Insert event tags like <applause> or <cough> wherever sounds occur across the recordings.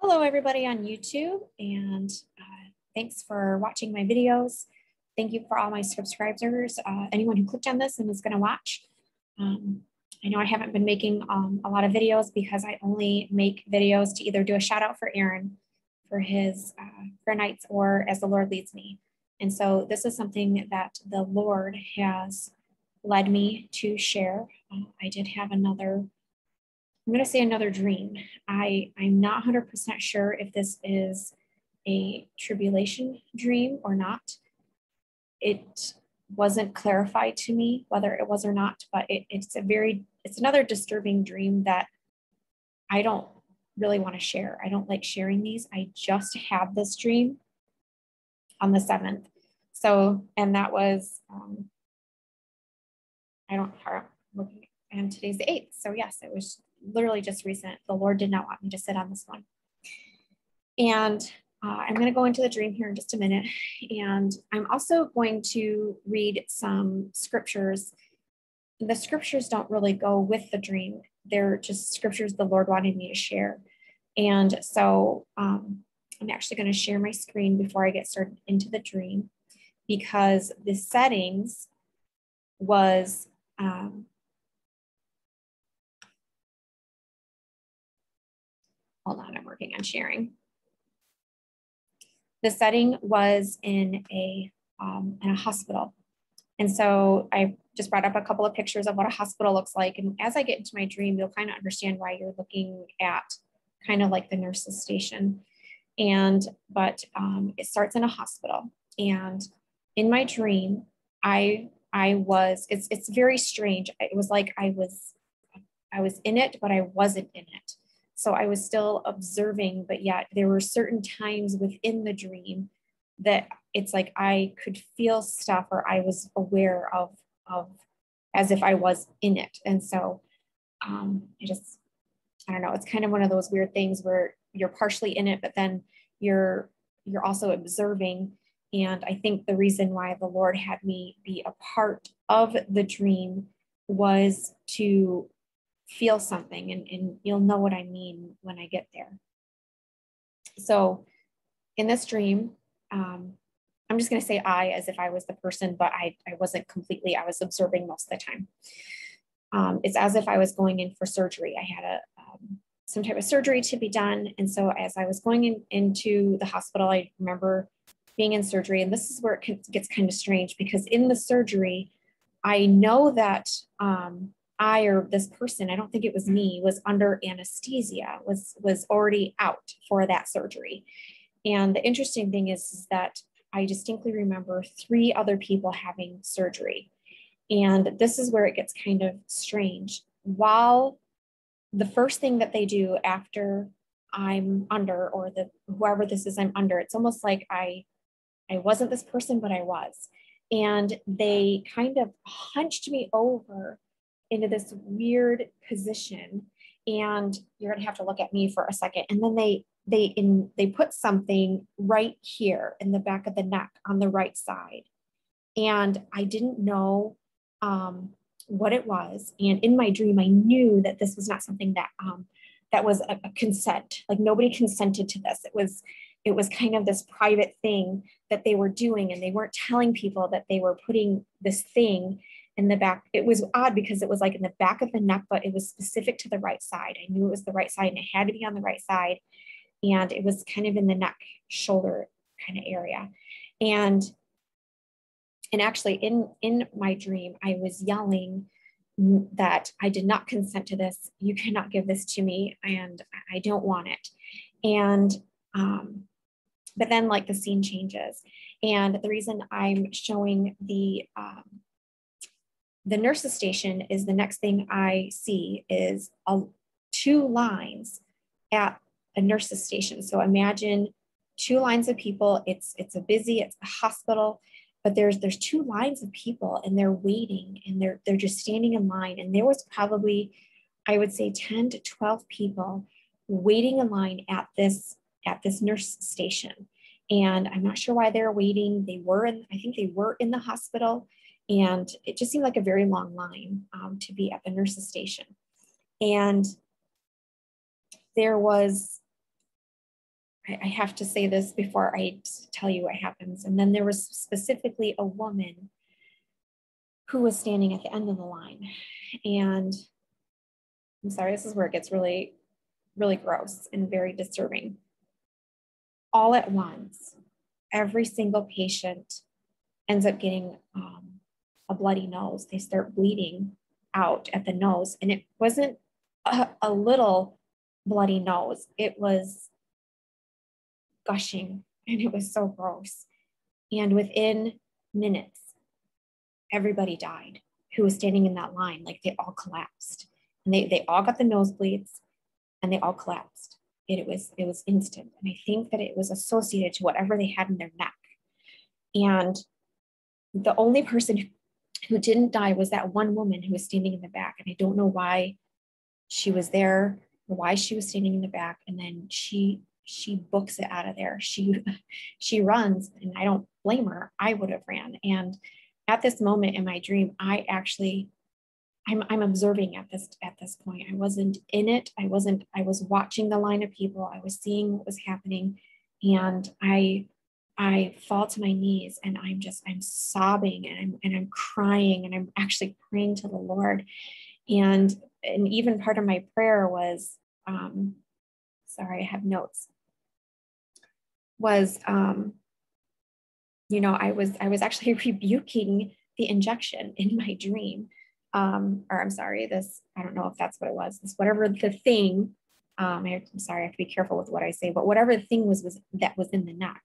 Hello, everybody on YouTube, and uh, thanks for watching my videos. Thank you for all my subscribers, uh, anyone who clicked on this and is going to watch. Um, I know I haven't been making um, a lot of videos because I only make videos to either do a shout out for Aaron for his uh, for nights or as the Lord leads me. And so this is something that the Lord has led me to share. Uh, I did have another I'm going to say another dream. I, I'm not 100% sure if this is a tribulation dream or not. It wasn't clarified to me whether it was or not, but it, it's a very, it's another disturbing dream that I don't really want to share. I don't like sharing these. I just had this dream on the 7th. So, and that was, um, I don't, I'm looking, and today's the 8th. So, yes, it was literally just recent. The Lord did not want me to sit on this one. And uh, I'm going to go into the dream here in just a minute. And I'm also going to read some scriptures. The scriptures don't really go with the dream, they're just scriptures the Lord wanted me to share. And so um, I'm actually going to share my screen before I get started into the dream because the settings was um, Hold on, I'm working on sharing. The setting was in a, um, in a hospital. And so I just brought up a couple of pictures of what a hospital looks like. And as I get into my dream, you'll kind of understand why you're looking at kind of like the nurse's station. And, but um, it starts in a hospital. And in my dream, I, I was, it's, it's very strange. It was like I was, I was in it, but I wasn't in it. So I was still observing, but yet there were certain times within the dream that it's like I could feel stuff or I was aware of, of as if I was in it. And so um, I just, I don't know, it's kind of one of those weird things where you're partially in it, but then you're you're also observing. And I think the reason why the Lord had me be a part of the dream was to feel something and, and you'll know what I mean when I get there. So in this dream, um, I'm just going to say I as if I was the person, but I, I wasn't completely, I was observing most of the time. Um, it's as if I was going in for surgery. I had a, um, some type of surgery to be done. And so as I was going in, into the hospital, I remember being in surgery. And this is where it gets kind of strange because in the surgery, I know that um, I or this person, I don't think it was me, was under anesthesia, was was already out for that surgery. And the interesting thing is, is that I distinctly remember three other people having surgery. And this is where it gets kind of strange. While the first thing that they do after I'm under, or the whoever this is I'm under, it's almost like I I wasn't this person, but I was. And they kind of hunched me over into this weird position and you're going to have to look at me for a second. And then they they in they put something right here in the back of the neck on the right side. And i didn't know um, what it was. And in my dream i knew that this was not something that um, that was a, a consent. Like nobody consented to this. It was it was kind of this private thing that they were doing and they weren't telling people that they were putting this thing in the back. It was odd because it was like in the back of the neck, but it was specific to the right side. I knew it was the right side and it had to be on the right side. And it was kind of in the neck, shoulder kind of area. And and actually in in my dream, I was yelling that I did not consent to this. You cannot give this to me, and I don't want it. And um, but then like the scene changes, and the reason I'm showing the um, the nurse's station is the next thing I see is a, two lines at a nurse's station. So imagine two lines of people. It's it's a busy, it's a hospital, but there's there's two lines of people and they're waiting and they're they're just standing in line. And there was probably, I would say 10 to 12 people waiting in line at this at this nurse station. And I'm not sure why they're waiting. They were in, I think they were in the hospital and it just seemed like a very long line um, to be at the nurse's station. And there was I, I have to say this before I tell you what happens. And then there was specifically a woman who was standing at the end of the line. And I'm sorry, this is where it gets really, really gross and very disturbing. All at once, every single patient ends up getting um, a bloody nose. They start bleeding out at the nose. And it wasn't a, a little bloody nose, it was gushing and it was so gross. And within minutes, everybody died who was standing in that line. Like they all collapsed. And they, they all got the nosebleeds and they all collapsed. It was it was instant. And I think that it was associated to whatever they had in their neck. And the only person who didn't die was that one woman who was standing in the back. And I don't know why she was there or why she was standing in the back. And then she she books it out of there. She <laughs> she runs and I don't blame her. I would have ran. And at this moment in my dream, I actually I'm, I'm observing at this at this point. I wasn't in it. I wasn't, I was watching the line of people. I was seeing what was happening. And I I fall to my knees and I'm just, I'm sobbing and I'm, and I'm crying and I'm actually praying to the Lord. And, and even part of my prayer was, um, sorry, I have notes, was, um, you know, I was, I was actually <laughs> rebuking the injection in my dream. Um, or I'm sorry, this, I don't know if that's what it was, this, whatever the thing, um, I, I'm sorry, I have to be careful with what I say, but whatever the thing was, was that was in the neck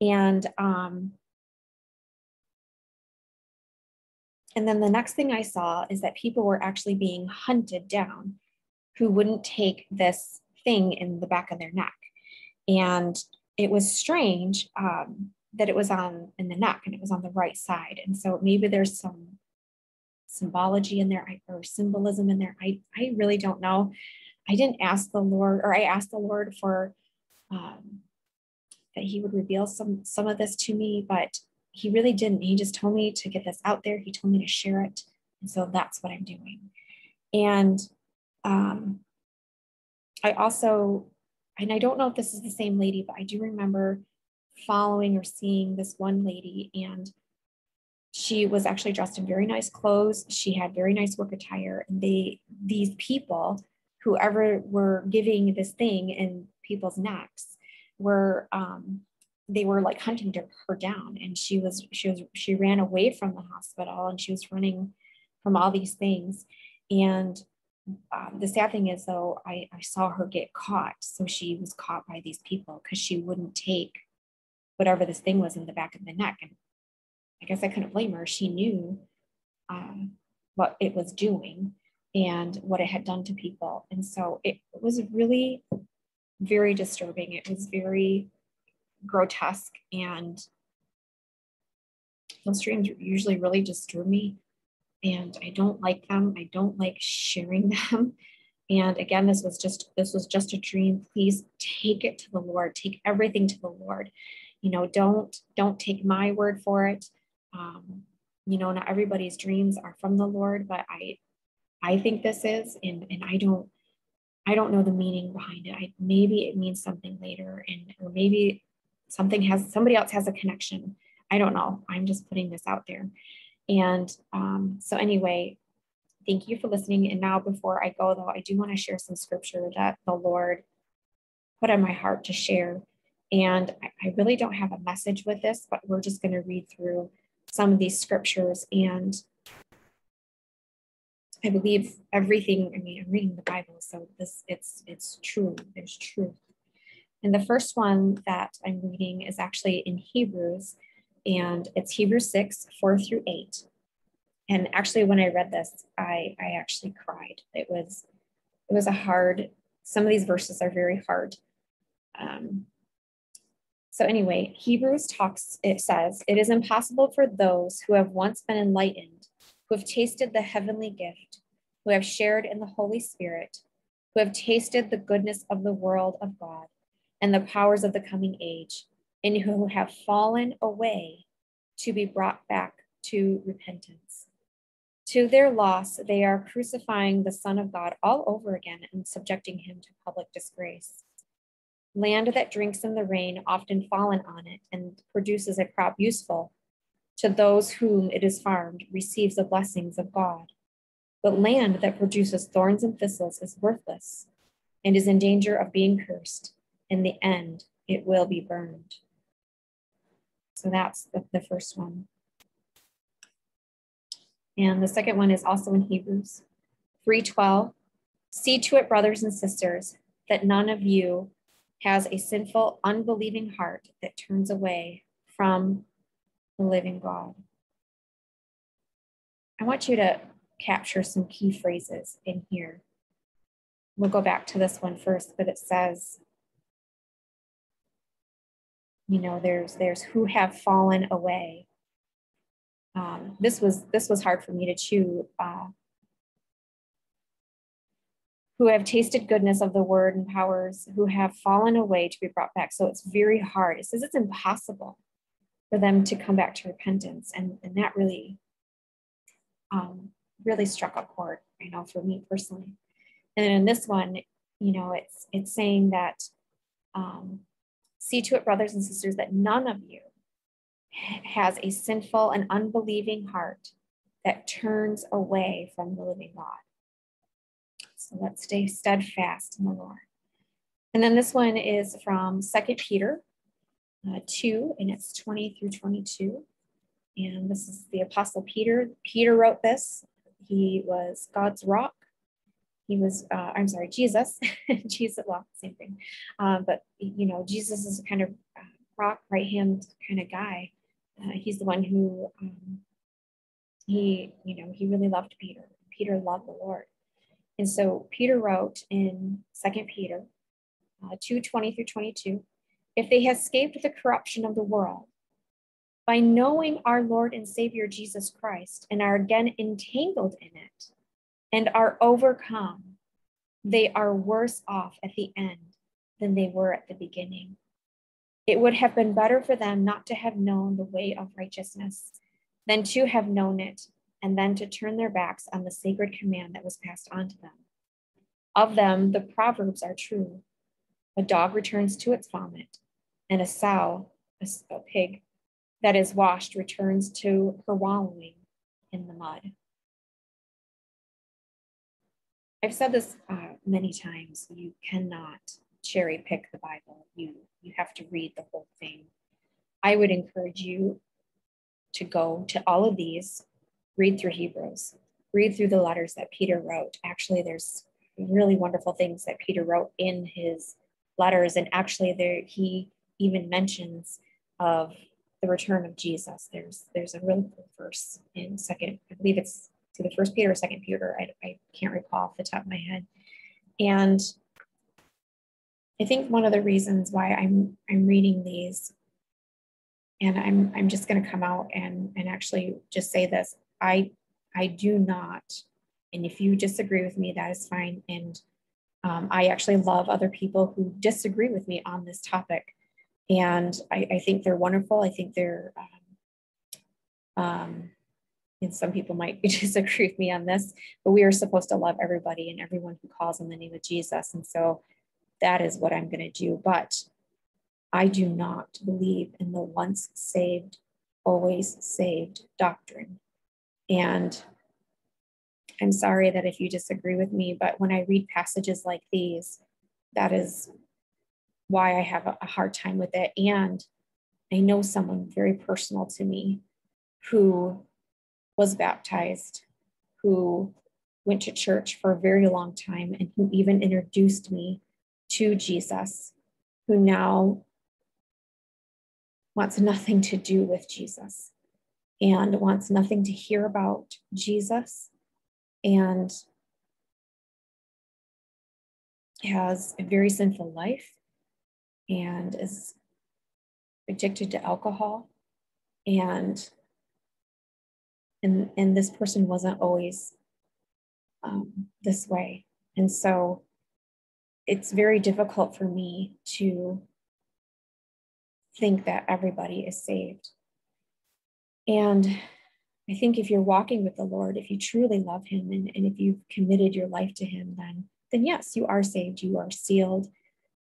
and um, and then the next thing I saw is that people were actually being hunted down who wouldn't take this thing in the back of their neck. And it was strange um, that it was on in the neck and it was on the right side. And so maybe there's some symbology in there or symbolism in there. I, I really don't know. I didn't ask the Lord, or I asked the Lord for um, that he would reveal some some of this to me, but he really didn't. He just told me to get this out there. He told me to share it, and so that's what I'm doing. And um, I also, and I don't know if this is the same lady, but I do remember following or seeing this one lady, and she was actually dressed in very nice clothes. She had very nice work attire, and they these people, whoever were giving this thing in people's necks, were um, they were like hunting her down and she was she was she ran away from the hospital and she was running from all these things. And um, the sad thing is though I, I saw her get caught so she was caught by these people because she wouldn't take whatever this thing was in the back of the neck. And i guess i couldn't blame her. She knew um, what it was doing and what it had done to people. And so it was really very disturbing. It was very grotesque and those dreams usually really disturb me and I don't like them. I don't like sharing <laughs> them. And again, this was just this was just a dream. Please take it to the Lord. Take everything to the Lord. You know, don't don't take my word for it. Um, you know, not everybody's dreams are from the Lord, but I I think this is, and and I don't I don't know the meaning behind it. I, maybe it means something later, and or maybe something has somebody else has a connection. I don't know. I'm just putting this out there. And um, so anyway, thank you for listening. And now, before I go though, I do want to share some scripture that the Lord put on my heart to share. And I, I really don't have a message with this, but we're just going to read through some of these scriptures and I believe everything, I mean, I'm reading the Bible, so this it's it's true. There's truth. And the first one that I'm reading is actually in Hebrews, and it's Hebrews 6, 4 through 8. And actually, when I read this, I, I actually cried. It was it was a hard, some of these verses are very hard. Um, so anyway, Hebrews talks, it says, it is impossible for those who have once been enlightened who have tasted the heavenly gift, who have shared in the Holy Spirit, who have tasted the goodness of the world of God and the powers of the coming age, and who have fallen away to be brought back to repentance. To their loss, they are crucifying the Son of God all over again and subjecting him to public disgrace. land that drinks in the rain often fallen on it and produces a crop useful to those whom it is farmed receives the blessings of God. But land that produces thorns and thistles is worthless and is in danger of being cursed. In the end, it will be burned. So that's the, the first one. And the second one is also in Hebrews 3:12. See to it, brothers and sisters, that none of you has a sinful, unbelieving heart that turns away from the living God. I want you to capture some key phrases in here. We'll go back to this one first, but it says, you know, there's there's who have fallen away. Um, this was this was hard for me to chew. Uh, who have tasted goodness of the word and powers, who have fallen away to be brought back. So it's very hard. It says it's impossible for them to come back to repentance. And, and that really, um, really struck a chord, you know, for me personally. And then in this one, you know, it's it's saying that um, see to it, brothers and sisters, that none of you has a sinful and unbelieving heart that turns away from the living God. So let's stay steadfast in the Lord. And then this one is from Second Peter uh, 2, and it's 20 through 22. And this is the Apostle Peter. Peter wrote this. He was God's rock. He was, uh, I'm sorry, Jesus. <laughs> Jesus, well, same thing. Um, but, you know, Jesus is a kind of uh, rock, right hand kind of guy. Uh, he's the one who, um, he, you know, he really loved Peter. Peter loved the Lord. And so Peter wrote in Second Peter uh, 2 20 through 22 if they have escaped the corruption of the world by knowing our Lord and Savior Jesus Christ and are again entangled in it and are overcome, they are worse off at the end than they were at the beginning. It would have been better for them not to have known the way of righteousness than to have known it and then to turn their backs on the sacred command that was passed on to them. Of them, the proverbs are true. A dog returns to its vomit, and a sow, a, a pig that is washed, returns to her wallowing in the mud. I've said this uh, many times. You cannot cherry pick the Bible. You you have to read the whole thing. I would encourage you to go to all of these read through Hebrews, read through the letters that Peter wrote. Actually, there's really wonderful things that Peter wrote in his letters. And actually, there he even mentions of the return of Jesus. There's there's a really cool verse in second, I believe it's to the first Peter or second Peter. I, I can't recall off the top of my head. And I think one of the reasons why I'm I'm reading these, and I'm I'm just going to come out and and actually just say this. I I do not. And if you disagree with me, that is fine. And um, I actually love other people who disagree with me on this topic. And I, I think they're wonderful. I think they're, um, um, and some people might <laughs> disagree with me on this, but we are supposed to love everybody and everyone who calls on the name of Jesus. And so that is what I'm going to do. But I do not believe in the once saved, always saved doctrine. And I'm sorry that if you disagree with me, but when I read passages like these, that is why I have a hard time with it. And I know someone very personal to me who was baptized, who went to church for a very long time, and who even introduced me to Jesus, who now wants nothing to do with Jesus and wants nothing to hear about Jesus and has a very sinful life and is addicted to alcohol. And and and this person wasn't always um, this way. And so it's very difficult for me to think that everybody is saved. And I think if you're walking with the Lord, if you truly love him and, and if you've committed your life to him, then then yes, you are saved, you are sealed,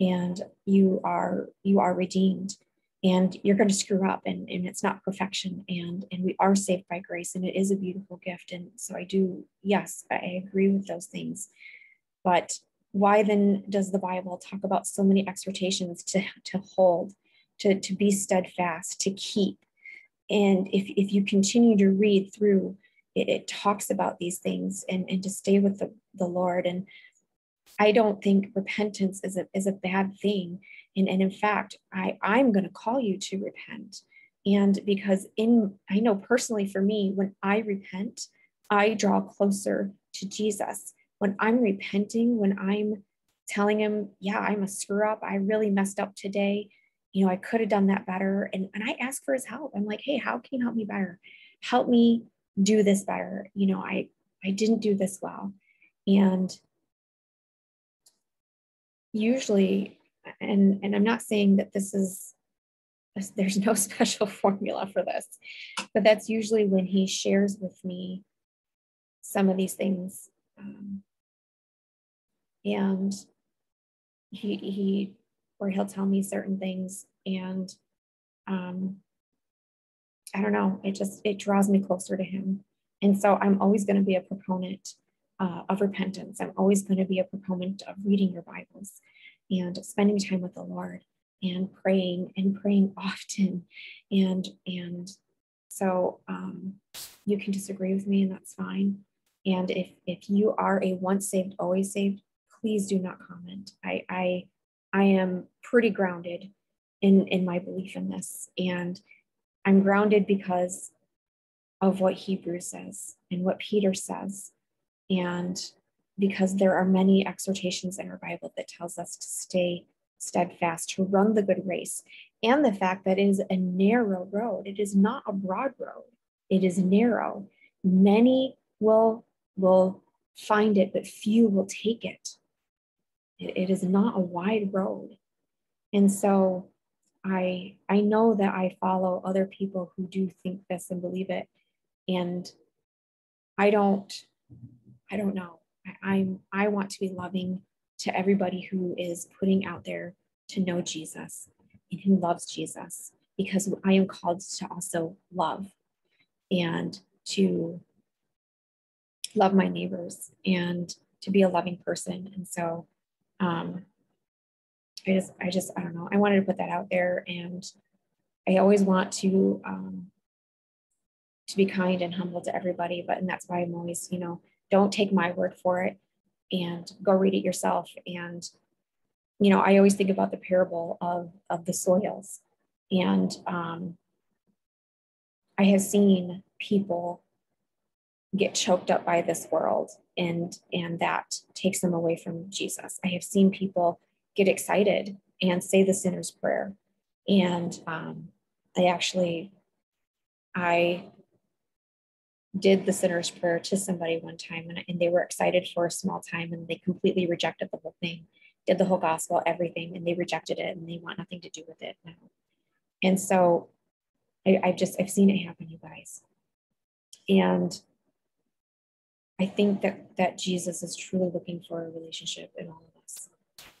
and you are you are redeemed and you're going to screw up and, and it's not perfection and and we are saved by grace and it is a beautiful gift and so i do yes i agree with those things. But why then does the bible talk about so many exhortations to to hold to to be steadfast to keep? And if if you continue to read through it, it talks about these things and and to stay with the, the lord and i don't think repentance is a is a bad thing and, and in fact, I, I'm going to call you to repent. And because in, I know personally for me, when I repent, I draw closer to Jesus. When I'm repenting, when I'm telling him, yeah, I'm a screw up. I really messed up today. You know, I could have done that better. And, and I ask for his help. I'm like, hey, how can you help me better? Help me do this better. You know, I, I didn't do this well. And usually and and i'm not saying that this is there's no <laughs> special formula for this but that's usually when he shares with me some of these things um, and he he or he'll tell me certain things and um i don't know it just it draws me closer to him. And so i'm always going to be a proponent uh, of repentance i'm always going to be a proponent of reading your bibles and spending time with the Lord and praying and praying often. And and so um, you can disagree with me, and that's fine. And if if you are a once saved, always saved, please do not comment. I I I am pretty grounded in in my belief in this, and I'm grounded because of what Hebrews says and what Peter says, and because there are many exhortations in our Bible that tells us to stay steadfast, to run the good race, and the fact that it is a narrow road. It is not a broad road. It is narrow. Many will will find it, but few will take it. It, it is not a wide road. And so I I know that I follow other people who do think this and believe it. And I don't, I don't know. I'm I want to be loving to everybody who is putting out there to know Jesus and who loves Jesus because I am called to also love and to love my neighbors and to be a loving person. And so um, I just, I just, I don't know. I wanted to put that out there, and I always want to um, to be kind and humble to everybody. But and that's why I'm always, you know, don't take my word for it and go read it yourself. And you know i always think about the parable of of the soils. And um, i have seen people get choked up by this world and and that takes them away from jesus. I have seen people get excited and say the sinner's prayer. And um, i actually i did the sinner's prayer to somebody one time and, and they were excited for a small time and they completely rejected the whole thing did the whole gospel everything and they rejected it and they want nothing to do with it now. And so I, i've just i've seen it happen you guys. And i think that that jesus is truly looking for a relationship in all of us.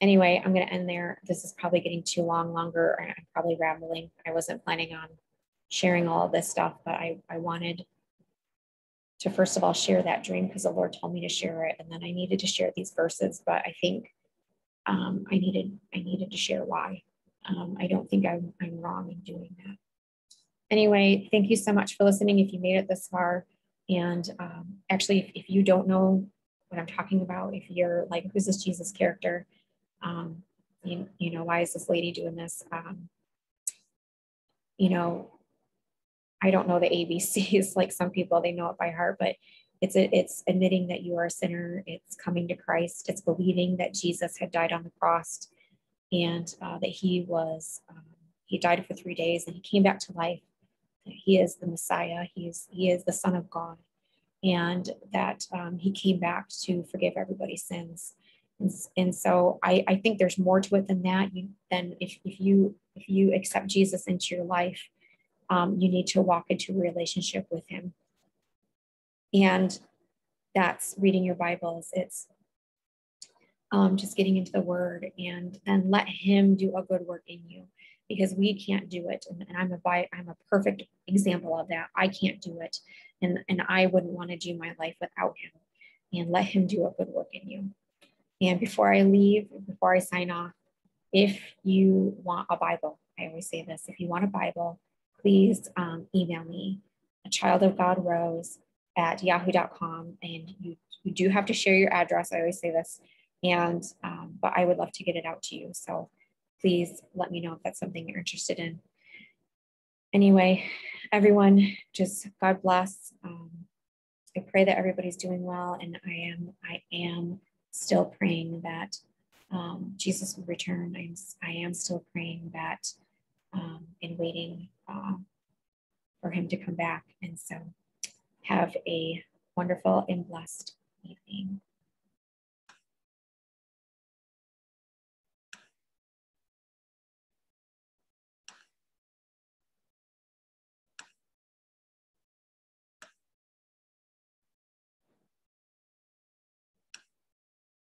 Anyway i'm going to end there. This is probably getting too long longer i'm probably rambling. I wasn't planning on sharing all of this stuff but i i wanted to first of all share that dream because the Lord told me to share it, and then I needed to share these verses. But I think um, I needed I needed to share why. Um, I don't think I'm I'm wrong in doing that. Anyway, thank you so much for listening. If you made it this far, and um, actually, if, if you don't know what I'm talking about, if you're like, who's this Jesus character? Um, you, you know, why is this lady doing this? Um, you know, I don't know the ABCs <laughs> like some people, they know it by heart, but it's a, it's admitting that you are a sinner. It's coming to Christ. It's believing that Jesus had died on the cross and uh, that he was, um, he died for three days and he came back to life. He is the Messiah. He is, he is the son of God and that um, he came back to forgive everybody's sins. And, and so I, I think there's more to it than that. You, than if, if you if you accept Jesus into your life, um, you need to walk into a relationship with him and that's reading your bibles it's um, just getting into the word and then let him do a good work in you because we can't do it. And, and I'm a by, I'm a perfect example of that. I can't do it. And, and I wouldn't want to do my life without him and let him do a good work in you. And before I leave, before I sign off, if you want a Bible, I always say this, if you want a Bible, please um, email me, a child of God rose at yahoo.com. And you, you do have to share your address. I always say this. And, um, but I would love to get it out to you. So please let me know if that's something you're interested in. Anyway, everyone, just God bless. Um, I pray that everybody's doing well, and I am I am still praying that um, Jesus will return. I'm I am still praying that um, and waiting uh, for Him to come back. And so, have a wonderful and blessed evening.